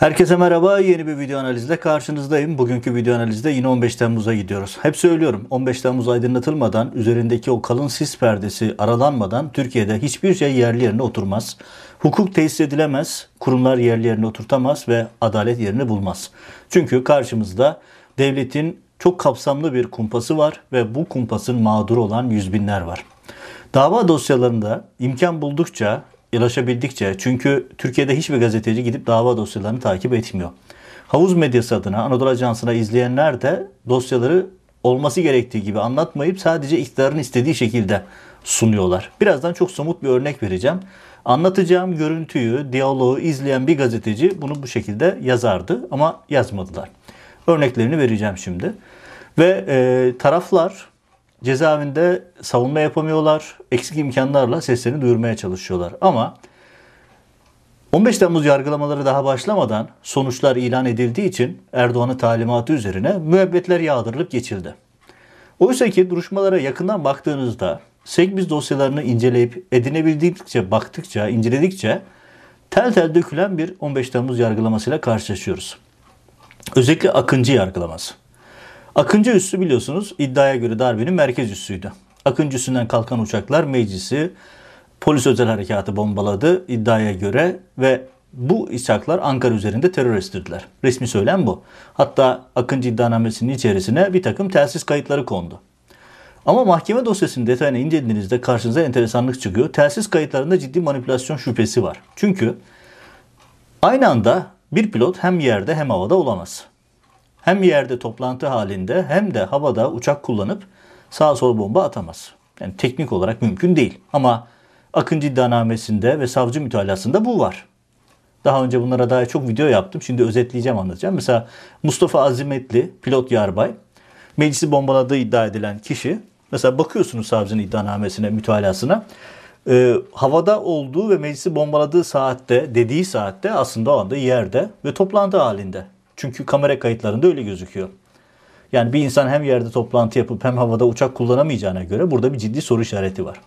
Herkese merhaba. Yeni bir video analizle karşınızdayım. Bugünkü video analizde yine 15 Temmuz'a gidiyoruz. Hep söylüyorum 15 Temmuz aydınlatılmadan, üzerindeki o kalın sis perdesi aralanmadan Türkiye'de hiçbir şey yerli yerine oturmaz. Hukuk tesis edilemez, kurumlar yerli yerine oturtamaz ve adalet yerini bulmaz. Çünkü karşımızda devletin çok kapsamlı bir kumpası var ve bu kumpasın mağduru olan yüz binler var. Dava dosyalarında imkan buldukça ulaşabildikçe çünkü Türkiye'de hiçbir gazeteci gidip dava dosyalarını takip etmiyor. Havuz medyası adına Anadolu Ajansı'na izleyenler de dosyaları olması gerektiği gibi anlatmayıp sadece iktidarın istediği şekilde sunuyorlar. Birazdan çok somut bir örnek vereceğim. Anlatacağım görüntüyü, diyaloğu izleyen bir gazeteci bunu bu şekilde yazardı ama yazmadılar. Örneklerini vereceğim şimdi. Ve e, taraflar cezaevinde savunma yapamıyorlar. Eksik imkanlarla seslerini duyurmaya çalışıyorlar. Ama 15 Temmuz yargılamaları daha başlamadan sonuçlar ilan edildiği için Erdoğan'ın talimatı üzerine müebbetler yağdırılıp geçildi. Oysa ki duruşmalara yakından baktığınızda Segbiz dosyalarını inceleyip edinebildikçe, baktıkça, inceledikçe tel tel dökülen bir 15 Temmuz yargılamasıyla karşılaşıyoruz. Özellikle Akıncı yargılaması. Akıncı üssü biliyorsunuz iddiaya göre darbenin merkez üssüydü. Akıncı üssünden kalkan uçaklar meclisi polis özel harekatı bombaladı iddiaya göre ve bu uçaklar Ankara üzerinde terör estirdiler. Resmi söylem bu. Hatta Akıncı iddianamesinin içerisine bir takım telsiz kayıtları kondu. Ama mahkeme dosyasının detayını incelediğinizde karşınıza enteresanlık çıkıyor. Telsiz kayıtlarında ciddi manipülasyon şüphesi var. Çünkü aynı anda bir pilot hem yerde hem havada olamaz hem yerde toplantı halinde hem de havada uçak kullanıp sağ sol bomba atamaz. Yani teknik olarak mümkün değil. Ama Akıncı iddianamesinde ve savcı mütalasında bu var. Daha önce bunlara dair çok video yaptım. Şimdi özetleyeceğim anlatacağım. Mesela Mustafa Azimetli pilot yarbay meclisi bombaladığı iddia edilen kişi mesela bakıyorsunuz savcının iddianamesine mütalasına e, havada olduğu ve meclisi bombaladığı saatte dediği saatte aslında o anda yerde ve toplantı halinde. Çünkü kamera kayıtlarında öyle gözüküyor. Yani bir insan hem yerde toplantı yapıp hem havada uçak kullanamayacağına göre burada bir ciddi soru işareti var.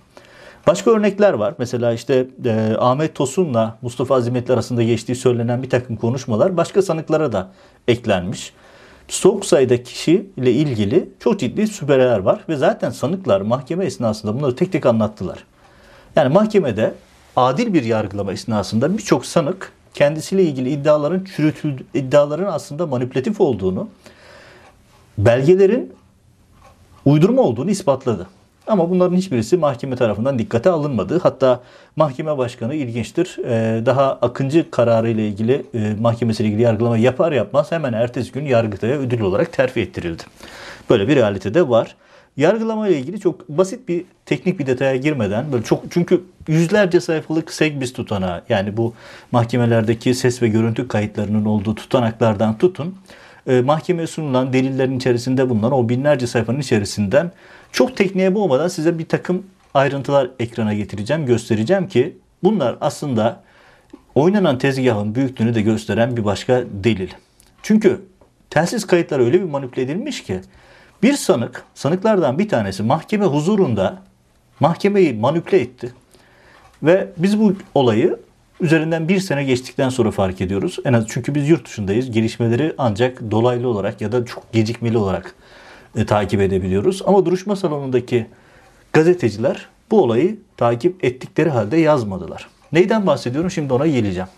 Başka örnekler var. Mesela işte e, Ahmet Tosun'la Mustafa Azimetli arasında geçtiği söylenen bir takım konuşmalar başka sanıklara da eklenmiş. Çok sayıda kişiyle ilgili çok ciddi şüpheler var ve zaten sanıklar mahkeme esnasında bunları tek tek anlattılar. Yani mahkemede adil bir yargılama esnasında birçok sanık kendisiyle ilgili iddiaların çürütüldü, iddiaların aslında manipülatif olduğunu, belgelerin uydurma olduğunu ispatladı. Ama bunların hiçbirisi mahkeme tarafından dikkate alınmadı. Hatta mahkeme başkanı ilginçtir. Ee, daha Akıncı kararı ile ilgili e, mahkemesiyle ilgili yargılama yapar yapmaz hemen ertesi gün Yargıtay'a ödül olarak terfi ettirildi. Böyle bir realite de var. Yargılama ile ilgili çok basit bir teknik bir detaya girmeden böyle çok çünkü yüzlerce sayfalık segbis tutanağı yani bu mahkemelerdeki ses ve görüntü kayıtlarının olduğu tutanaklardan tutun e, mahkemeye sunulan delillerin içerisinde bulunan o binlerce sayfanın içerisinden çok tekniğe boğmadan size bir takım ayrıntılar ekrana getireceğim, göstereceğim ki bunlar aslında oynanan tezgahın büyüklüğünü de gösteren bir başka delil. Çünkü telsiz kayıtlar öyle bir manipüle edilmiş ki bir sanık, sanıklardan bir tanesi mahkeme huzurunda mahkemeyi manipüle etti. Ve biz bu olayı üzerinden bir sene geçtikten sonra fark ediyoruz. En az çünkü biz yurt dışındayız. Gelişmeleri ancak dolaylı olarak ya da çok gecikmeli olarak e, takip edebiliyoruz. Ama duruşma salonundaki gazeteciler bu olayı takip ettikleri halde yazmadılar. Neyden bahsediyorum? Şimdi ona geleceğim.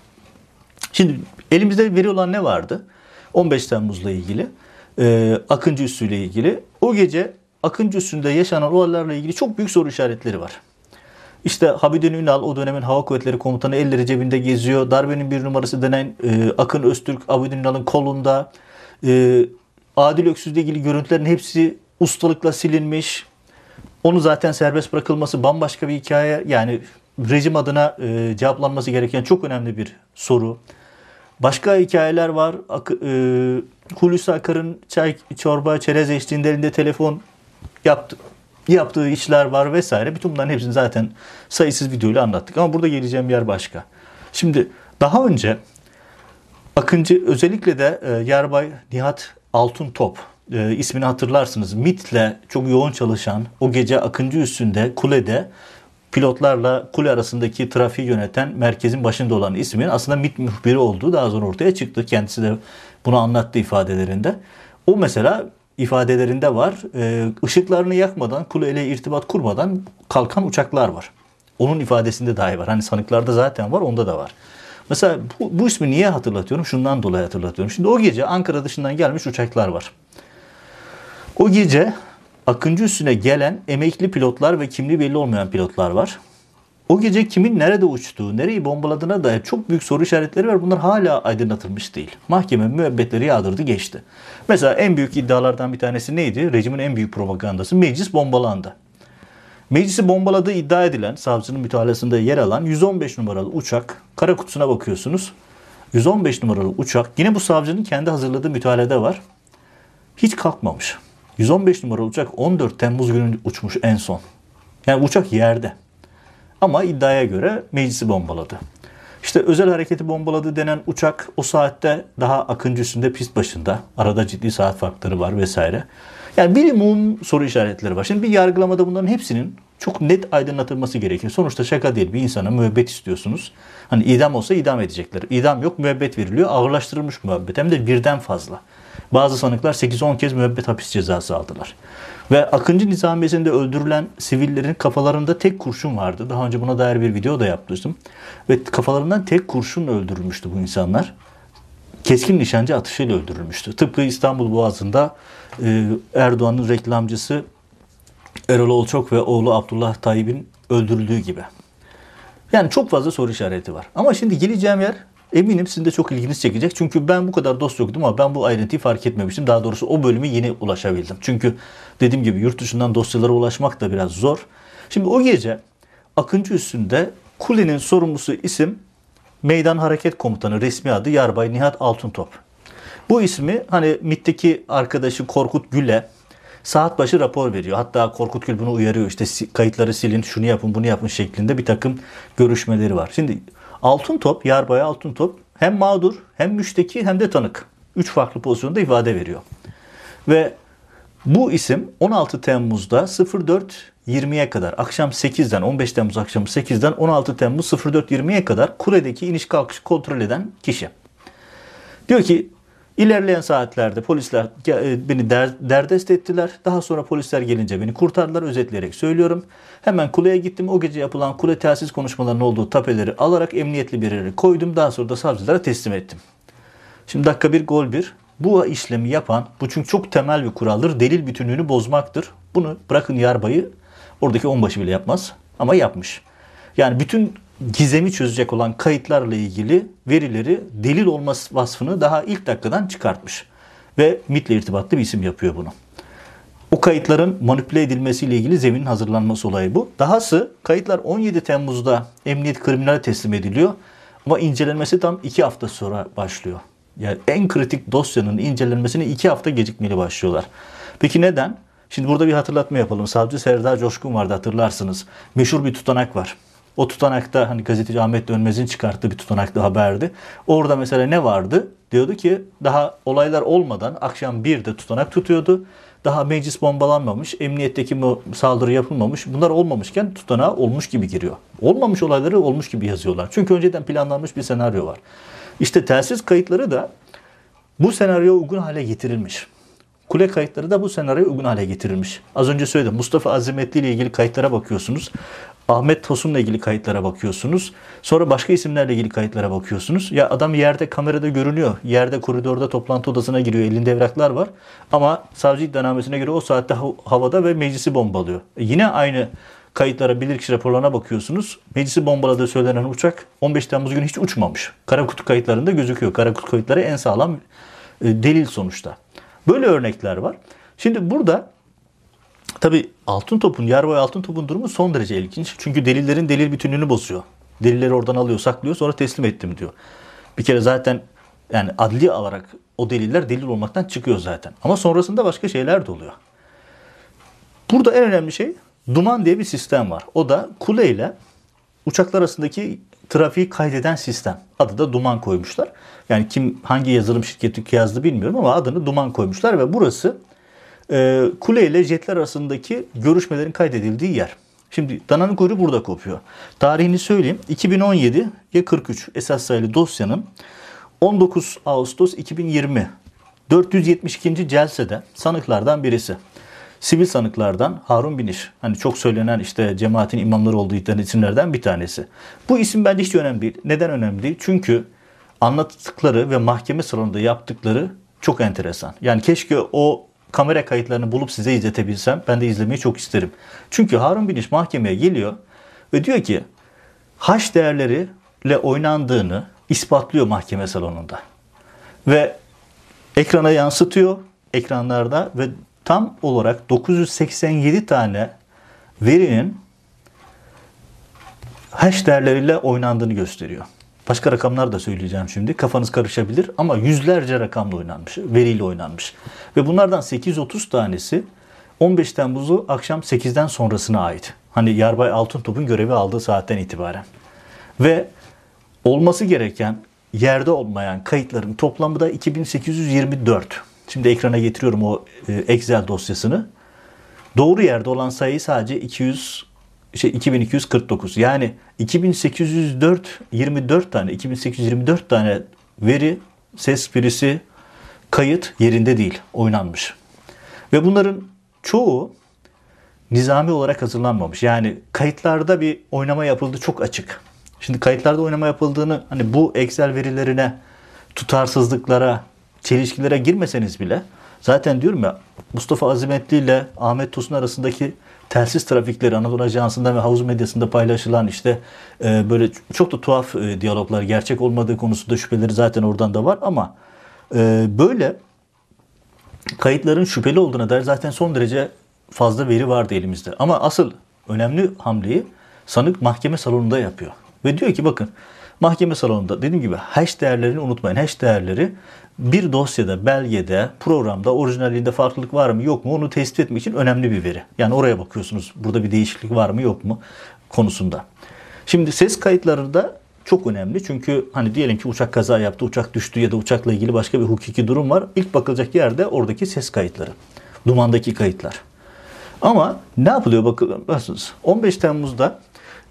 Şimdi elimizde veri olan ne vardı? 15 Temmuz'la ilgili e, Akıncı Üssü ile ilgili. O gece Akıncı Üssü'nde yaşanan olaylarla ilgili çok büyük soru işaretleri var. İşte Habidin Ünal o dönemin Hava Kuvvetleri Komutanı elleri cebinde geziyor. Darbenin bir numarası denen e, Akın Öztürk Habidin Ünal'ın kolunda. E, Adil Öksüz'le ilgili görüntülerin hepsi ustalıkla silinmiş. Onu zaten serbest bırakılması bambaşka bir hikaye. Yani rejim adına e, cevaplanması gereken çok önemli bir soru. Başka hikayeler var. Ak- e, Hulusi Akar'ın çay, çorba, çerez eşliğinde elinde telefon yaptı, yaptığı işler var vesaire. Bütün bunların hepsini zaten sayısız videoyla anlattık. Ama burada geleceğim yer başka. Şimdi daha önce Akıncı özellikle de e, Yarbay Nihat Altun Top e, ismini hatırlarsınız. MIT'le çok yoğun çalışan o gece Akıncı üstünde kulede pilotlarla kule arasındaki trafiği yöneten merkezin başında olan ismin aslında MİT muhbiri olduğu daha sonra ortaya çıktı. Kendisi de bunu anlattı ifadelerinde. O mesela ifadelerinde var. E, ışıklarını yakmadan, kuleyle irtibat kurmadan kalkan uçaklar var. Onun ifadesinde dahi var. Hani sanıklarda zaten var, onda da var. Mesela bu, bu ismi niye hatırlatıyorum? Şundan dolayı hatırlatıyorum. Şimdi o gece Ankara dışından gelmiş uçaklar var. O gece Akıncı üstüne gelen emekli pilotlar ve kimliği belli olmayan pilotlar var. O gece kimin nerede uçtuğu, nereyi bombaladığına dair çok büyük soru işaretleri var. Bunlar hala aydınlatılmış değil. Mahkeme müebbetleri yağdırdı geçti. Mesela en büyük iddialardan bir tanesi neydi? Rejimin en büyük propagandası meclis bombalandı. Meclisi bombaladığı iddia edilen savcının mütalasında yer alan 115 numaralı uçak kara kutusuna bakıyorsunuz. 115 numaralı uçak yine bu savcının kendi hazırladığı mütalede var. Hiç kalkmamış. 115 numaralı uçak 14 Temmuz günü uçmuş en son. Yani uçak yerde. Ama iddiaya göre meclisi bombaladı. İşte özel hareketi bombaladı denen uçak o saatte daha Akıncı üstünde pist başında. Arada ciddi saat farkları var vesaire. Yani bilimum soru işaretleri var. Şimdi bir yargılamada bunların hepsinin çok net aydınlatılması gerekiyor. Sonuçta şaka değil. Bir insana müebbet istiyorsunuz. Hani idam olsa idam edecekler. İdam yok müebbet veriliyor. Ağırlaştırılmış müebbet. Hem de birden fazla. Bazı sanıklar 8-10 kez müebbet hapis cezası aldılar. Ve Akıncı Nizamiyesi'nde öldürülen sivillerin kafalarında tek kurşun vardı. Daha önce buna dair bir video da yapmıştım. Ve kafalarından tek kurşun öldürülmüştü bu insanlar. Keskin nişancı atışıyla öldürülmüştü. Tıpkı İstanbul Boğazı'nda e, Erdoğan'ın reklamcısı Erol Olçok ve oğlu Abdullah Tayyip'in öldürüldüğü gibi. Yani çok fazla soru işareti var. Ama şimdi geleceğim yer eminim sizin de çok ilginiz çekecek. Çünkü ben bu kadar dost yoktum ama ben bu ayrıntıyı fark etmemiştim. Daha doğrusu o bölümü yeni ulaşabildim. Çünkü dediğim gibi yurt dışından dosyalara ulaşmak da biraz zor. Şimdi o gece Akıncı üstünde kulenin sorumlusu isim Meydan Hareket Komutanı resmi adı Yarbay Nihat Altıntop. Bu ismi hani MIT'teki arkadaşı Korkut Gül'e saat başı rapor veriyor. Hatta Korkut Gül bunu uyarıyor. İşte kayıtları silin, şunu yapın, bunu yapın şeklinde bir takım görüşmeleri var. Şimdi Altın Top, Yarbay Altın Top hem mağdur, hem müşteki hem de tanık. Üç farklı pozisyonda ifade veriyor. Ve bu isim 16 Temmuz'da 04.20'ye kadar akşam 8'den 15 Temmuz akşamı 8'den 16 Temmuz 04.20'ye kadar kuledeki iniş kalkışı kontrol eden kişi. Diyor ki İlerleyen saatlerde polisler e, beni der, derdest ettiler. Daha sonra polisler gelince beni kurtardılar özetleyerek söylüyorum. Hemen kuleye gittim. O gece yapılan kule telsiz konuşmalarının olduğu tapeleri alarak emniyetli bir yere koydum. Daha sonra da savcılara teslim ettim. Şimdi dakika bir gol bir. Bu işlemi yapan, bu çünkü çok temel bir kuraldır. Delil bütünlüğünü bozmaktır. Bunu bırakın yarbayı oradaki onbaşı bile yapmaz ama yapmış. Yani bütün gizemi çözecek olan kayıtlarla ilgili verileri delil olması vasfını daha ilk dakikadan çıkartmış. Ve MIT'le irtibatlı bir isim yapıyor bunu. O kayıtların manipüle edilmesiyle ilgili zeminin hazırlanması olayı bu. Dahası kayıtlar 17 Temmuz'da emniyet kriminale teslim ediliyor. Ama incelenmesi tam 2 hafta sonra başlıyor. Yani en kritik dosyanın incelenmesine 2 hafta gecikmeli başlıyorlar. Peki neden? Şimdi burada bir hatırlatma yapalım. Savcı Serdar Coşkun vardı hatırlarsınız. Meşhur bir tutanak var. O tutanakta hani gazeteci Ahmet Dönmez'in çıkarttığı bir tutanaklı haberdi. Orada mesela ne vardı? Diyordu ki daha olaylar olmadan akşam bir de tutanak tutuyordu. Daha meclis bombalanmamış, emniyetteki saldırı yapılmamış. Bunlar olmamışken tutanağa olmuş gibi giriyor. Olmamış olayları olmuş gibi yazıyorlar. Çünkü önceden planlanmış bir senaryo var. İşte telsiz kayıtları da bu senaryo uygun hale getirilmiş. Kule kayıtları da bu senaryoya uygun hale getirilmiş. Az önce söyledim. Mustafa Azimetli ile ilgili kayıtlara bakıyorsunuz. Ahmet Tosun'la ilgili kayıtlara bakıyorsunuz. Sonra başka isimlerle ilgili kayıtlara bakıyorsunuz. Ya adam yerde kamerada görünüyor. Yerde koridorda toplantı odasına giriyor. Elinde evraklar var. Ama savcı iddianamesine göre o saatte havada ve meclisi bombalıyor. E yine aynı kayıtlara, bilirkişi raporlarına bakıyorsunuz. Meclisi bombaladığı söylenen uçak 15 Temmuz günü hiç uçmamış. Karakutu kayıtlarında gözüküyor. Karakutu kayıtları en sağlam e, delil sonuçta. Böyle örnekler var. Şimdi burada Tabi altın topun, Yarboy altın topun durumu son derece ilginç. Çünkü delillerin delil bütünlüğünü bozuyor. Delilleri oradan alıyor, saklıyor, sonra teslim ettim diyor. Bir kere zaten yani adli olarak o deliller delil olmaktan çıkıyor zaten. Ama sonrasında başka şeyler de oluyor. Burada en önemli şey duman diye bir sistem var. O da kule ile uçaklar arasındaki trafiği kaydeden sistem. Adı da duman koymuşlar. Yani kim hangi yazılım şirketi yazdı bilmiyorum ama adını duman koymuşlar ve burası e, kule ile jetler arasındaki görüşmelerin kaydedildiği yer. Şimdi dananın kuyruğu burada kopuyor. Tarihini söyleyeyim. 2017'ye 43 esas sayılı dosyanın 19 Ağustos 2020 472. celsede sanıklardan birisi. Sivil sanıklardan Harun Biniş. Hani çok söylenen işte cemaatin imamları olduğu iddialı isimlerden bir tanesi. Bu isim bence hiç önemli değil. Neden önemli değil? Çünkü anlattıkları ve mahkeme salonunda yaptıkları çok enteresan. Yani keşke o kamera kayıtlarını bulup size izletebilsem ben de izlemeyi çok isterim. Çünkü Harun Biniş mahkemeye geliyor ve diyor ki haş değerleriyle oynandığını ispatlıyor mahkeme salonunda. Ve ekrana yansıtıyor ekranlarda ve tam olarak 987 tane verinin hash değerleriyle oynandığını gösteriyor. Başka rakamlar da söyleyeceğim şimdi. Kafanız karışabilir ama yüzlerce rakamla oynanmış, veriyle oynanmış. Ve bunlardan 830 tanesi 15 Temmuz'u akşam 8'den sonrasına ait. Hani Yarbay Altıntop'un görevi aldığı saatten itibaren. Ve olması gereken yerde olmayan kayıtların toplamı da 2824. Şimdi ekrana getiriyorum o e, Excel dosyasını. Doğru yerde olan sayı sadece 200 şey 2249. Yani 2804 24 tane 2824 tane veri, ses birisi, kayıt yerinde değil, oynanmış. Ve bunların çoğu nizami olarak hazırlanmamış. Yani kayıtlarda bir oynama yapıldı çok açık. Şimdi kayıtlarda oynama yapıldığını hani bu Excel verilerine tutarsızlıklara, çelişkilere girmeseniz bile zaten diyorum ya Mustafa Azimetli ile Ahmet Tosun arasındaki telsiz trafikleri Anadolu Ajansı'nda ve havuz medyasında paylaşılan işte e, böyle çok da tuhaf e, diyaloglar gerçek olmadığı konusunda şüpheleri zaten oradan da var ama e, böyle kayıtların şüpheli olduğuna dair zaten son derece fazla veri vardı elimizde. Ama asıl önemli hamleyi sanık mahkeme salonunda yapıyor. Ve diyor ki bakın mahkeme salonunda dediğim gibi hash değerlerini unutmayın. Hash değerleri bir dosyada, belgede, programda orijinalliğinde farklılık var mı yok mu onu tespit etmek için önemli bir veri. Yani oraya bakıyorsunuz burada bir değişiklik var mı yok mu konusunda. Şimdi ses kayıtları da çok önemli. Çünkü hani diyelim ki uçak kaza yaptı, uçak düştü ya da uçakla ilgili başka bir hukuki durum var. İlk bakılacak yerde oradaki ses kayıtları. Dumandaki kayıtlar. Ama ne yapılıyor bakıyorsunuz. 15 Temmuz'da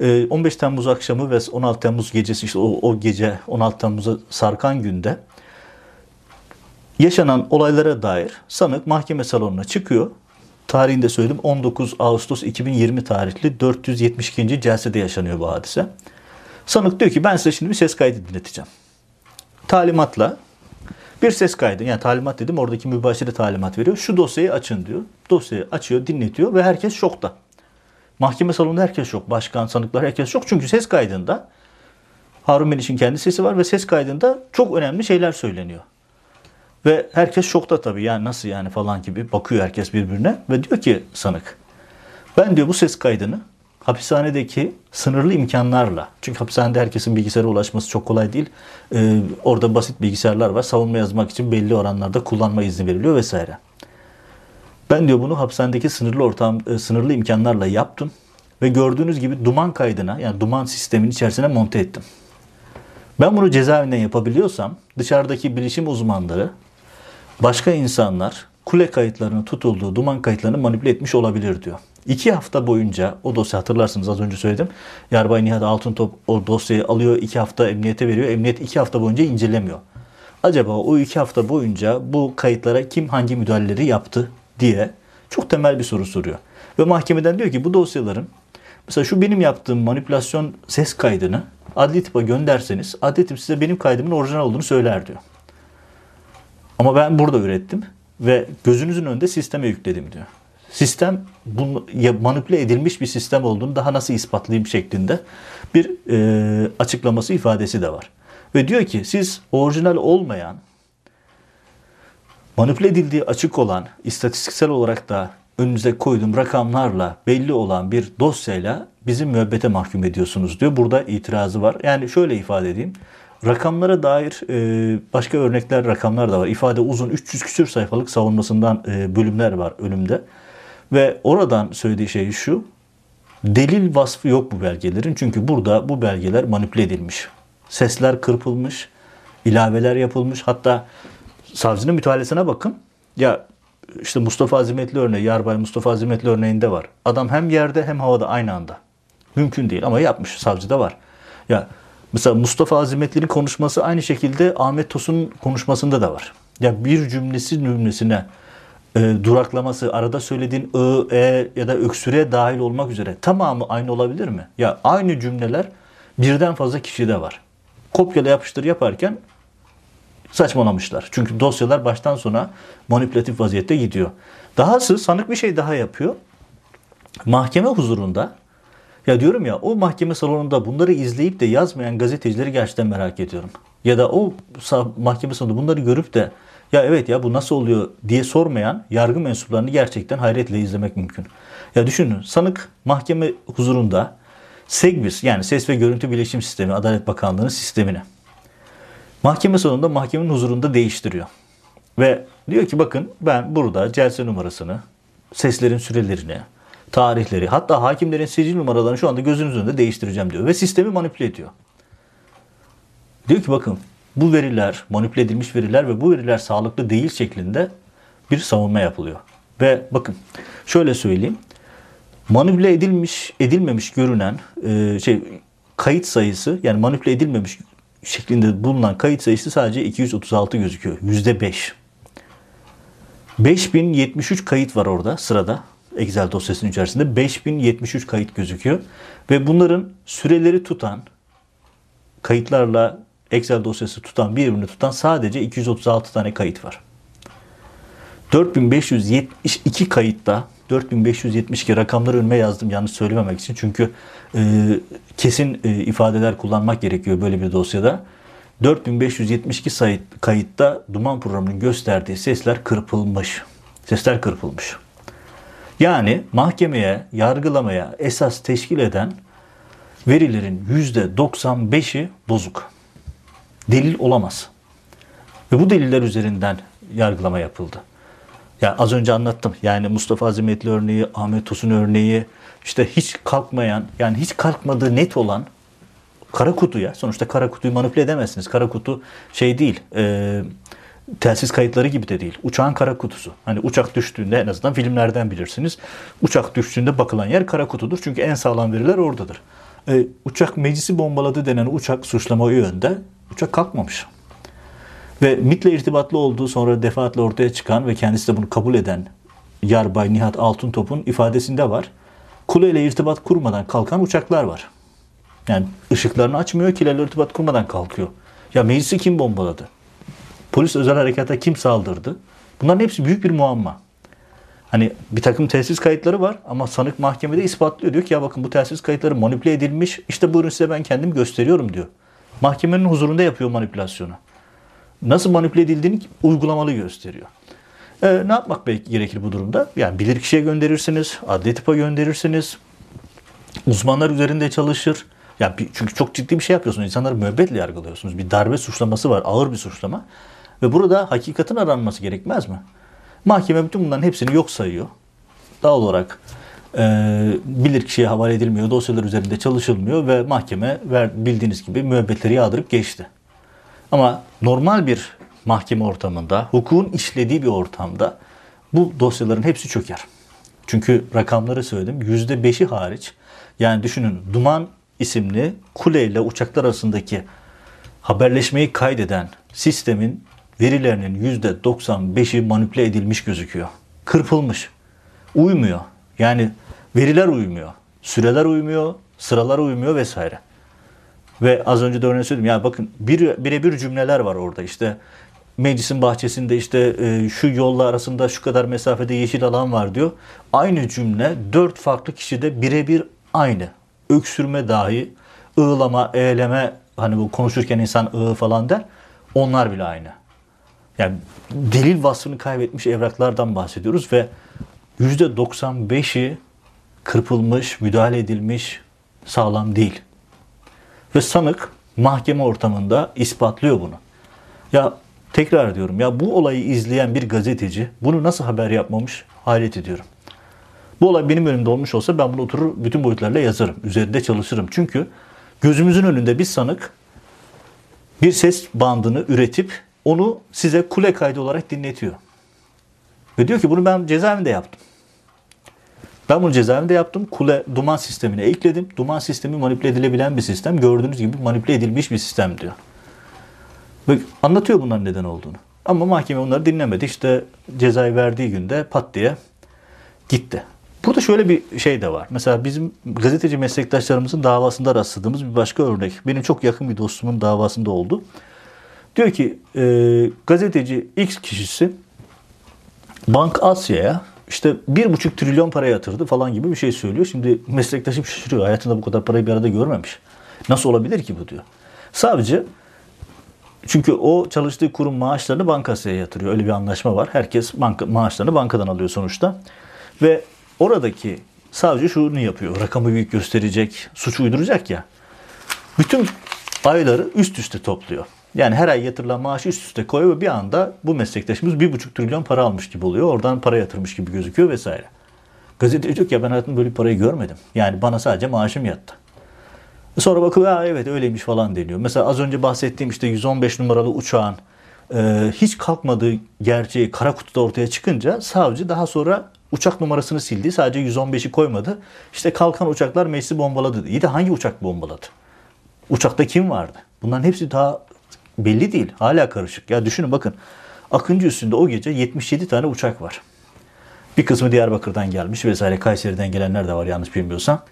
15 Temmuz akşamı ve 16 Temmuz gecesi işte o, o gece 16 Temmuz'a sarkan günde yaşanan olaylara dair sanık mahkeme salonuna çıkıyor. Tarihinde söyledim 19 Ağustos 2020 tarihli 472. celsede yaşanıyor bu hadise. Sanık diyor ki ben size şimdi bir ses kaydı dinleteceğim. Talimatla bir ses kaydı yani talimat dedim oradaki mübaşire talimat veriyor. Şu dosyayı açın diyor. Dosyayı açıyor dinletiyor ve herkes şokta. Mahkeme salonunda herkes şok. Başkan, sanıklar herkes şok. Çünkü ses kaydında Harun Meliş'in kendi sesi var ve ses kaydında çok önemli şeyler söyleniyor. Ve herkes şokta tabii yani nasıl yani falan gibi bakıyor herkes birbirine ve diyor ki sanık ben diyor bu ses kaydını hapishanedeki sınırlı imkanlarla çünkü hapishanede herkesin bilgisayara ulaşması çok kolay değil. Ee, orada basit bilgisayarlar var. Savunma yazmak için belli oranlarda kullanma izni veriliyor vesaire. Ben diyor bunu hapishanedeki sınırlı ortam, e, sınırlı imkanlarla yaptım ve gördüğünüz gibi duman kaydına yani duman sistemin içerisine monte ettim. Ben bunu cezaevinden yapabiliyorsam dışarıdaki bilişim uzmanları başka insanlar kule kayıtlarının tutulduğu duman kayıtlarını manipüle etmiş olabilir diyor. İki hafta boyunca o dosya hatırlarsınız az önce söyledim. Yarbay Nihat Altıntop o dosyayı alıyor iki hafta emniyete veriyor. Emniyet iki hafta boyunca incelemiyor. Acaba o iki hafta boyunca bu kayıtlara kim hangi müdahaleleri yaptı diye çok temel bir soru soruyor. Ve mahkemeden diyor ki bu dosyaların mesela şu benim yaptığım manipülasyon ses kaydını adli tıpa gönderseniz adli tıp size benim kaydımın orijinal olduğunu söyler diyor. Ama ben burada ürettim ve gözünüzün önünde sisteme yükledim diyor. Sistem bunu manipüle edilmiş bir sistem olduğunu daha nasıl ispatlayayım şeklinde bir e, açıklaması ifadesi de var. Ve diyor ki siz orijinal olmayan manipüle edildiği açık olan, istatistiksel olarak da önünüze koyduğum rakamlarla belli olan bir dosyayla bizi müebbete mahkum ediyorsunuz diyor. Burada itirazı var. Yani şöyle ifade edeyim. Rakamlara dair e, başka örnekler, rakamlar da var. İfade uzun 300 küsür sayfalık savunmasından e, bölümler var önümde. Ve oradan söylediği şey şu. Delil vasfı yok bu belgelerin. Çünkü burada bu belgeler manipüle edilmiş. Sesler kırpılmış, ilaveler yapılmış. Hatta savcının mütahalesine bakın. Ya işte Mustafa Azimetli örneği, Yarbay Mustafa Azimetli örneğinde var. Adam hem yerde hem havada aynı anda. Mümkün değil ama yapmış. Savcıda var. Ya mesela Mustafa Azimetli'nin konuşması aynı şekilde Ahmet Tosun'un konuşmasında da var. Ya bir cümlesi cümlesine e, duraklaması, arada söylediğin ı, e ya da öksüre dahil olmak üzere tamamı aynı olabilir mi? Ya aynı cümleler birden fazla kişide var. Kopyala yapıştır yaparken saçmalamışlar. Çünkü dosyalar baştan sona manipülatif vaziyette gidiyor. Dahası sanık bir şey daha yapıyor. Mahkeme huzurunda ya diyorum ya o mahkeme salonunda bunları izleyip de yazmayan gazetecileri gerçekten merak ediyorum. Ya da o mahkeme salonunda bunları görüp de ya evet ya bu nasıl oluyor diye sormayan yargı mensuplarını gerçekten hayretle izlemek mümkün. Ya düşünün sanık mahkeme huzurunda SEGBİS yani Ses ve Görüntü Bilişim Sistemi Adalet Bakanlığı'nın sistemini mahkeme sonunda mahkemenin huzurunda değiştiriyor. Ve diyor ki bakın ben burada celse numarasını, seslerin sürelerini, tarihleri hatta hakimlerin sicil numaralarını şu anda gözünüz önünde değiştireceğim diyor. Ve sistemi manipüle ediyor. Diyor ki bakın bu veriler manipüle edilmiş veriler ve bu veriler sağlıklı değil şeklinde bir savunma yapılıyor. Ve bakın şöyle söyleyeyim. Manipüle edilmiş, edilmemiş görünen e, şey kayıt sayısı yani manipüle edilmemiş şeklinde bulunan kayıt sayısı sadece 236 gözüküyor. Yüzde 5. 5073 kayıt var orada sırada. Excel dosyasının içerisinde 5073 kayıt gözüküyor. Ve bunların süreleri tutan kayıtlarla Excel dosyası tutan birbirini tutan sadece 236 tane kayıt var. 4572 kayıtta 4572 rakamları önüme yazdım yanlış söylememek için. Çünkü e, kesin e, ifadeler kullanmak gerekiyor böyle bir dosyada. 4572 sayı, kayıtta duman programının gösterdiği sesler kırpılmış. Sesler kırpılmış. Yani mahkemeye, yargılamaya esas teşkil eden verilerin %95'i bozuk. Delil olamaz. Ve bu deliller üzerinden yargılama yapıldı. Ya az önce anlattım. Yani Mustafa Azimetli örneği, Ahmet Tosun örneği, işte hiç kalkmayan, yani hiç kalkmadığı net olan kara kutuya, sonuçta kara kutuyu manipüle edemezsiniz. Kara kutu şey değil, e, telsiz kayıtları gibi de değil. Uçağın kara kutusu. Hani uçak düştüğünde en azından filmlerden bilirsiniz. Uçak düştüğünde bakılan yer kara kutudur. Çünkü en sağlam veriler oradadır. E, uçak meclisi bombaladı denen uçak suçlama yönde uçak kalkmamış. Ve MIT'le irtibatlı olduğu sonra defaatle ortaya çıkan ve kendisi de bunu kabul eden Yarbay Nihat Altıntop'un ifadesinde var. Kule ile irtibat kurmadan kalkan uçaklar var. Yani ışıklarını açmıyor, kilerle irtibat kurmadan kalkıyor. Ya meclisi kim bombaladı? Polis özel harekata kim saldırdı? Bunların hepsi büyük bir muamma. Hani bir takım telsiz kayıtları var ama sanık mahkemede ispatlıyor. Diyor ki ya bakın bu telsiz kayıtları manipüle edilmiş. İşte buyurun size ben kendim gösteriyorum diyor. Mahkemenin huzurunda yapıyor manipülasyonu nasıl manipüle edildiğini uygulamalı gösteriyor. Ee, ne yapmak gerekir bu durumda? Yani bilir kişiye gönderirsiniz, adli tıpa gönderirsiniz, uzmanlar üzerinde çalışır. Ya çünkü çok ciddi bir şey yapıyorsunuz. İnsanları müebbetle yargılıyorsunuz. Bir darbe suçlaması var, ağır bir suçlama. Ve burada hakikatin aranması gerekmez mi? Mahkeme bütün bunların hepsini yok sayıyor. Daha olarak e, bilir kişiye havale edilmiyor, dosyalar üzerinde çalışılmıyor ve mahkeme ver, bildiğiniz gibi müebbetleri yağdırıp geçti. Ama normal bir mahkeme ortamında, hukukun işlediği bir ortamda bu dosyaların hepsi çöker. Çünkü rakamları söyledim. Yüzde beşi hariç. Yani düşünün Duman isimli kule ile uçaklar arasındaki haberleşmeyi kaydeden sistemin verilerinin yüzde 95'i manipüle edilmiş gözüküyor. Kırpılmış. Uymuyor. Yani veriler uymuyor. Süreler uymuyor, sıralar uymuyor vesaire. Ve az önce de örneğin söyledim. Ya bakın bir, birebir cümleler var orada işte. Meclisin bahçesinde işte e, şu yolla arasında şu kadar mesafede yeşil alan var diyor. Aynı cümle dört farklı kişide birebir aynı. Öksürme dahi, ığlama, eğleme hani bu konuşurken insan ığı falan der. Onlar bile aynı. Yani delil vasfını kaybetmiş evraklardan bahsediyoruz ve %95'i kırpılmış, müdahale edilmiş, sağlam değil. Ve sanık mahkeme ortamında ispatlıyor bunu. Ya tekrar diyorum ya bu olayı izleyen bir gazeteci bunu nasıl haber yapmamış hayret ediyorum. Bu olay benim önümde olmuş olsa ben bunu oturur bütün boyutlarla yazarım. Üzerinde çalışırım. Çünkü gözümüzün önünde bir sanık bir ses bandını üretip onu size kule kaydı olarak dinletiyor. Ve diyor ki bunu ben cezaevinde yaptım. Ben bunu cezaevinde yaptım. Kule duman sistemine ekledim. Duman sistemi manipüle edilebilen bir sistem. Gördüğünüz gibi manipüle edilmiş bir sistem diyor. Ve anlatıyor bunların neden olduğunu. Ama mahkeme onları dinlemedi. İşte cezayı verdiği günde pat diye gitti. Burada şöyle bir şey de var. Mesela bizim gazeteci meslektaşlarımızın davasında rastladığımız bir başka örnek. Benim çok yakın bir dostumun davasında oldu. Diyor ki e, gazeteci X kişisi Bank Asya'ya işte bir buçuk trilyon para yatırdı falan gibi bir şey söylüyor. Şimdi meslektaşım şaşırıyor. Hayatında bu kadar parayı bir arada görmemiş. Nasıl olabilir ki bu diyor. Sadece çünkü o çalıştığı kurum maaşlarını bankasya yatırıyor. Öyle bir anlaşma var. Herkes banka, maaşlarını bankadan alıyor sonuçta. Ve oradaki savcı şunu yapıyor. Rakamı büyük gösterecek, suç uyduracak ya. Bütün ayları üst üste topluyor. Yani her ay yatırılan maaşı üst üste koyuyor ve bir anda bu meslektaşımız bir buçuk trilyon para almış gibi oluyor. Oradan para yatırmış gibi gözüküyor vesaire. Gazeteci diyor ki ya ben hayatımda böyle parayı görmedim. Yani bana sadece maaşım yattı. Sonra bakıyor ha evet öyleymiş falan deniyor. Mesela az önce bahsettiğim işte 115 numaralı uçağın e, hiç kalkmadığı gerçeği kara kutuda ortaya çıkınca savcı daha sonra uçak numarasını sildi. Sadece 115'i koymadı. İşte kalkan uçaklar meclisi bombaladı. İyi de hangi uçak bombaladı? Uçakta kim vardı? Bunların hepsi daha belli değil. Hala karışık. Ya düşünün bakın. Akıncı üstünde o gece 77 tane uçak var. Bir kısmı Diyarbakır'dan gelmiş vesaire Kayseri'den gelenler de var yanlış bilmiyorsam.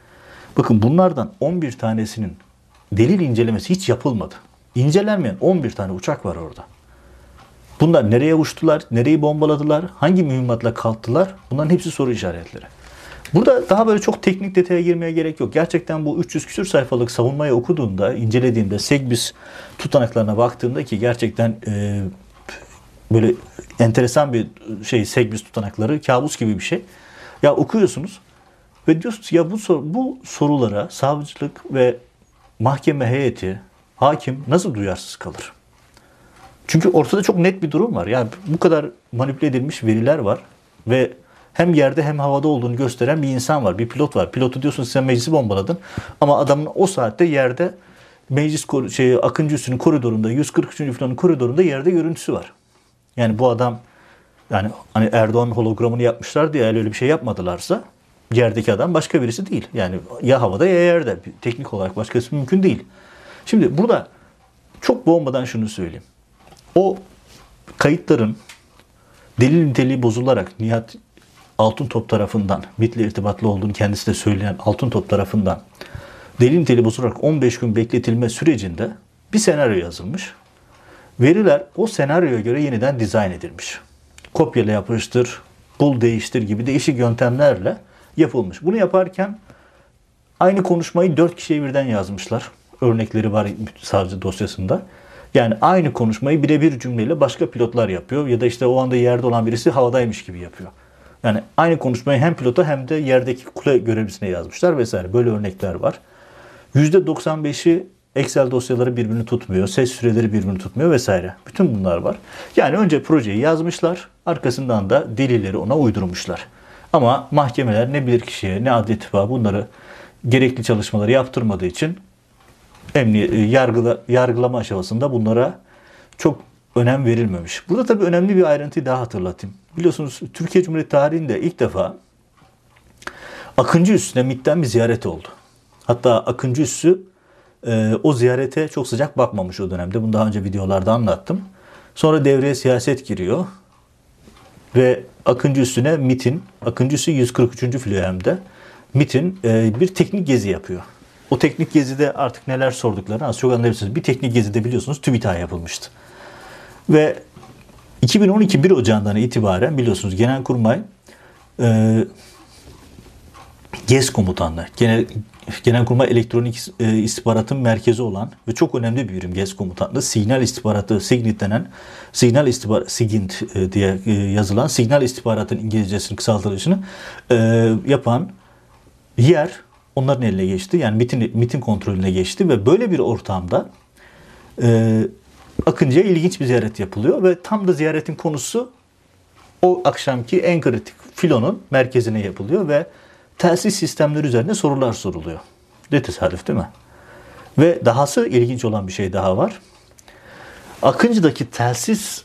Bakın bunlardan 11 tanesinin delil incelemesi hiç yapılmadı. İncelenmeyen 11 tane uçak var orada. Bunlar nereye uçtular, nereyi bombaladılar, hangi mühimmatla kalktılar bunların hepsi soru işaretleri. Burada daha böyle çok teknik detaya girmeye gerek yok. Gerçekten bu 300 küsür sayfalık savunmayı okuduğunda, incelediğinde, Segbis tutanaklarına baktığımda ki gerçekten e, böyle enteresan bir şey Segbis tutanakları, kabus gibi bir şey. Ya okuyorsunuz ve diyorsunuz ya bu, sor, bu sorulara savcılık ve mahkeme heyeti, hakim nasıl duyarsız kalır? Çünkü ortada çok net bir durum var. Yani bu kadar manipüle edilmiş veriler var ve hem yerde hem havada olduğunu gösteren bir insan var. Bir pilot var. Pilotu diyorsun sen meclisi bombaladın. Ama adamın o saatte yerde meclis şey, Akıncı Üssü'nün koridorunda 143. filanın koridorunda yerde görüntüsü var. Yani bu adam yani hani Erdoğan hologramını yapmışlar diye öyle bir şey yapmadılarsa yerdeki adam başka birisi değil. Yani ya havada ya yerde. Teknik olarak başkası mümkün değil. Şimdi burada çok bombadan şunu söyleyeyim. O kayıtların delil niteliği bozularak Nihat Altın Top tarafından MIT'le irtibatlı olduğunu kendisi de söyleyen Altın Top tarafından delil niteliği bozularak 15 gün bekletilme sürecinde bir senaryo yazılmış. Veriler o senaryoya göre yeniden dizayn edilmiş. Kopyala yapıştır, bul değiştir gibi değişik yöntemlerle yapılmış. Bunu yaparken aynı konuşmayı dört kişiye birden yazmışlar. Örnekleri var savcı dosyasında. Yani aynı konuşmayı birebir cümleyle başka pilotlar yapıyor ya da işte o anda yerde olan birisi havadaymış gibi yapıyor. Yani aynı konuşmayı hem pilota hem de yerdeki kule görevlisine yazmışlar vesaire. Böyle örnekler var. %95'i Excel dosyaları birbirini tutmuyor, ses süreleri birbirini tutmuyor vesaire. Bütün bunlar var. Yani önce projeyi yazmışlar, arkasından da delilleri ona uydurmuşlar. Ama mahkemeler ne bilir kişiye ne adli itibar bunları gerekli çalışmaları yaptırmadığı için emniyet, yargıla, yargılama aşamasında bunlara çok önem verilmemiş. Burada tabii önemli bir ayrıntıyı daha hatırlatayım. Biliyorsunuz Türkiye Cumhuriyeti tarihinde ilk defa Akıncı Üssü'ne MİT'ten bir ziyaret oldu. Hatta Akıncı Üssü e, o ziyarete çok sıcak bakmamış o dönemde. Bunu daha önce videolarda anlattım. Sonra devreye siyaset giriyor. Ve Akıncı Üssü'ne MİT'in, Akıncı Üssü 143. filoyemde MİT'in e, bir teknik gezi yapıyor. O teknik gezide artık neler sorduklarını az çok anlayabilirsiniz. Bir teknik gezide biliyorsunuz TÜBİTAK yapılmıştı. Ve 2012 1 Ocağı'ndan itibaren biliyorsunuz Genelkurmay e, GES komutanlığı, Genel, Genelkurmay Elektronik e, İstihbaratın merkezi olan ve çok önemli bir birim GES komutanlığı. Signal istihbaratı, SIGINT denen, signal istihbarat, SIGINT e, diye e, yazılan signal istihbaratın İngilizcesini kısaltılışını e, yapan yer onların eline geçti. Yani MIT'in, MIT'in kontrolüne geçti ve böyle bir ortamda e, Akıncı'ya ilginç bir ziyaret yapılıyor ve tam da ziyaretin konusu o akşamki en kritik filonun merkezine yapılıyor ve telsiz sistemleri üzerine sorular soruluyor. Ne tesadüf değil mi? Ve dahası ilginç olan bir şey daha var. Akıncı'daki telsiz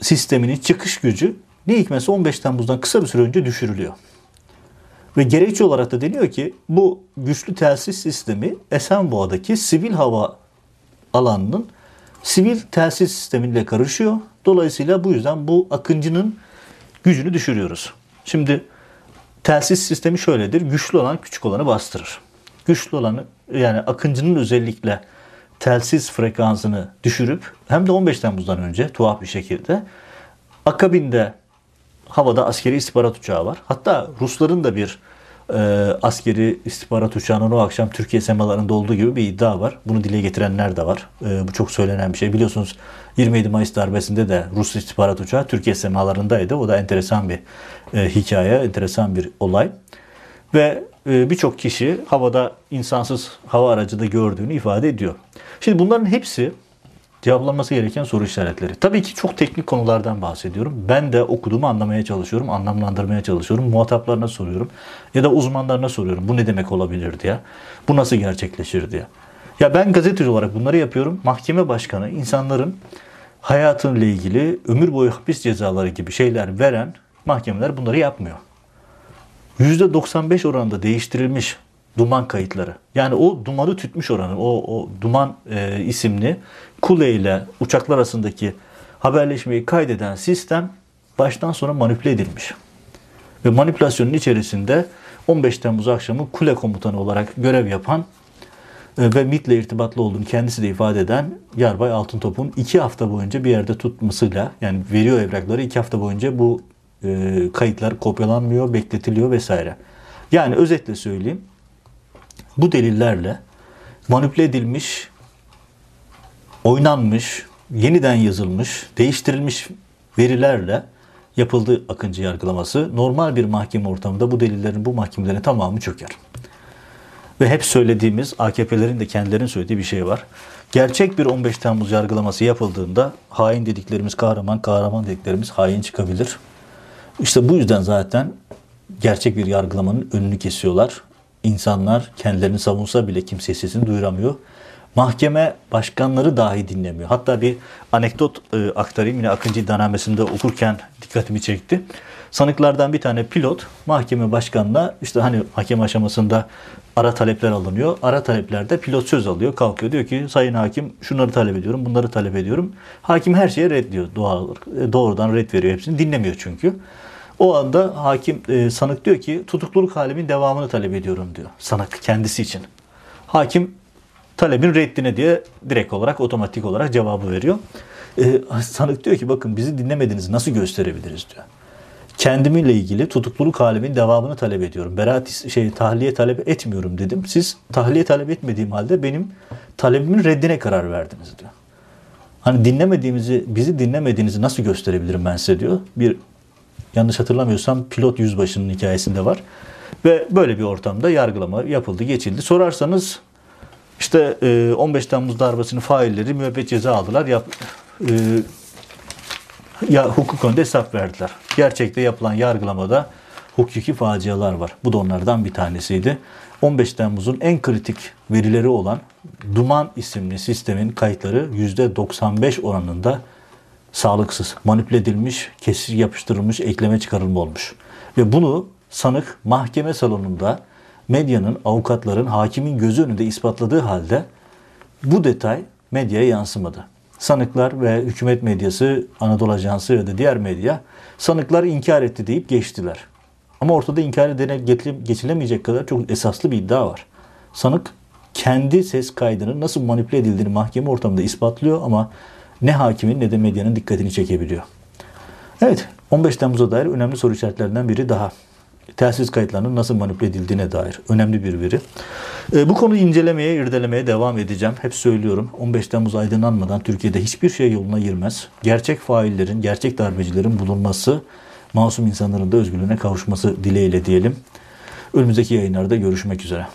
sisteminin çıkış gücü ne hikmetse 15 Temmuz'dan kısa bir süre önce düşürülüyor. Ve gerekçe olarak da deniyor ki bu güçlü telsiz sistemi Esenboğa'daki sivil hava alanının sivil telsiz sistemiyle karışıyor. Dolayısıyla bu yüzden bu akıncının gücünü düşürüyoruz. Şimdi telsiz sistemi şöyledir. Güçlü olan küçük olanı bastırır. Güçlü olanı yani akıncının özellikle telsiz frekansını düşürüp hem de 15 Temmuz'dan önce tuhaf bir şekilde akabinde havada askeri istihbarat uçağı var. Hatta Rusların da bir e, askeri istihbarat uçağının o akşam Türkiye semalarında olduğu gibi bir iddia var. Bunu dile getirenler de var. E, bu çok söylenen bir şey. Biliyorsunuz 27 Mayıs darbesinde de Rus istihbarat uçağı Türkiye semalarındaydı. O da enteresan bir e, hikaye, enteresan bir olay. Ve e, birçok kişi havada insansız hava aracı da gördüğünü ifade ediyor. Şimdi bunların hepsi cevaplanması gereken soru işaretleri. Tabii ki çok teknik konulardan bahsediyorum. Ben de okuduğumu anlamaya çalışıyorum, anlamlandırmaya çalışıyorum. Muhataplarına soruyorum ya da uzmanlarına soruyorum. Bu ne demek olabilir diye. Bu nasıl gerçekleşir diye. Ya ben gazeteci olarak bunları yapıyorum. Mahkeme başkanı insanların hayatıyla ilgili ömür boyu hapis cezaları gibi şeyler veren mahkemeler bunları yapmıyor. %95 oranında değiştirilmiş duman kayıtları. Yani o dumanı tütmüş oranı, o, o duman e, isimli kule ile uçaklar arasındaki haberleşmeyi kaydeden sistem baştan sona manipüle edilmiş. Ve manipülasyonun içerisinde 15 Temmuz akşamı kule komutanı olarak görev yapan e, ve MIT'le irtibatlı olduğunu kendisi de ifade eden Yarbay Altıntop'un iki hafta boyunca bir yerde tutmasıyla yani veriyor evrakları iki hafta boyunca bu e, kayıtlar kopyalanmıyor, bekletiliyor vesaire. Yani özetle söyleyeyim bu delillerle manipüle edilmiş, oynanmış, yeniden yazılmış, değiştirilmiş verilerle yapıldı Akıncı yargılaması. Normal bir mahkeme ortamında bu delillerin, bu mahkemelerin tamamı çöker. Ve hep söylediğimiz AKP'lerin de kendilerinin söylediği bir şey var. Gerçek bir 15 Temmuz yargılaması yapıldığında hain dediklerimiz kahraman, kahraman dediklerimiz hain çıkabilir. İşte bu yüzden zaten gerçek bir yargılamanın önünü kesiyorlar insanlar kendilerini savunsa bile kimse sesini duyuramıyor. Mahkeme başkanları dahi dinlemiyor. Hatta bir anekdot e, aktarayım yine Akıncı iddianamesinde okurken dikkatimi çekti. Sanıklardan bir tane pilot mahkeme başkanına işte hani mahkeme aşamasında ara talepler alınıyor. Ara taleplerde pilot söz alıyor. Kalkıyor diyor ki sayın hakim şunları talep ediyorum bunları talep ediyorum. Hakim her şeye red diyor. Doğal, doğrudan red veriyor hepsini. Dinlemiyor çünkü. O anda hakim e, sanık diyor ki tutukluluk halimin devamını talep ediyorum diyor. Sanık kendisi için. Hakim talebin reddine diye direkt olarak otomatik olarak cevabı veriyor. E, sanık diyor ki bakın bizi dinlemediğinizi nasıl gösterebiliriz diyor. Kendimle ilgili tutukluluk halimin devamını talep ediyorum. Beraat şey tahliye talep etmiyorum dedim. Siz tahliye talep etmediğim halde benim talebimin reddine karar verdiniz diyor. Hani dinlemediğimizi, bizi dinlemediğinizi nasıl gösterebilirim ben size diyor. Bir yanlış hatırlamıyorsam pilot yüzbaşının hikayesinde var. Ve böyle bir ortamda yargılama yapıldı, geçildi. Sorarsanız işte 15 e, Temmuz darbesinin failleri müebbet ceza aldılar. Yap, e, ya hukuk önünde hesap verdiler. Gerçekte yapılan yargılamada hukuki facialar var. Bu da onlardan bir tanesiydi. 15 Temmuz'un en kritik verileri olan Duman isimli sistemin kayıtları %95 oranında sağlıksız, manipüle edilmiş, kesir yapıştırılmış, ekleme çıkarılma olmuş. Ve bunu sanık mahkeme salonunda medyanın, avukatların, hakimin gözü önünde ispatladığı halde bu detay medyaya yansımadı. Sanıklar ve hükümet medyası, Anadolu Ajansı ya da diğer medya sanıklar inkar etti deyip geçtiler. Ama ortada inkar edene geçilemeyecek kadar çok esaslı bir iddia var. Sanık kendi ses kaydının nasıl manipüle edildiğini mahkeme ortamında ispatlıyor ama ne hakimin ne de medyanın dikkatini çekebiliyor. Evet, 15 Temmuz'a dair önemli soru işaretlerinden biri daha. Telsiz kayıtlarının nasıl manipüle edildiğine dair önemli bir veri. E, bu konuyu incelemeye, irdelemeye devam edeceğim. Hep söylüyorum 15 Temmuz aydınlanmadan Türkiye'de hiçbir şey yoluna girmez. Gerçek faillerin, gerçek darbecilerin bulunması, masum insanların da özgürlüğüne kavuşması dileğiyle diyelim. Önümüzdeki yayınlarda görüşmek üzere.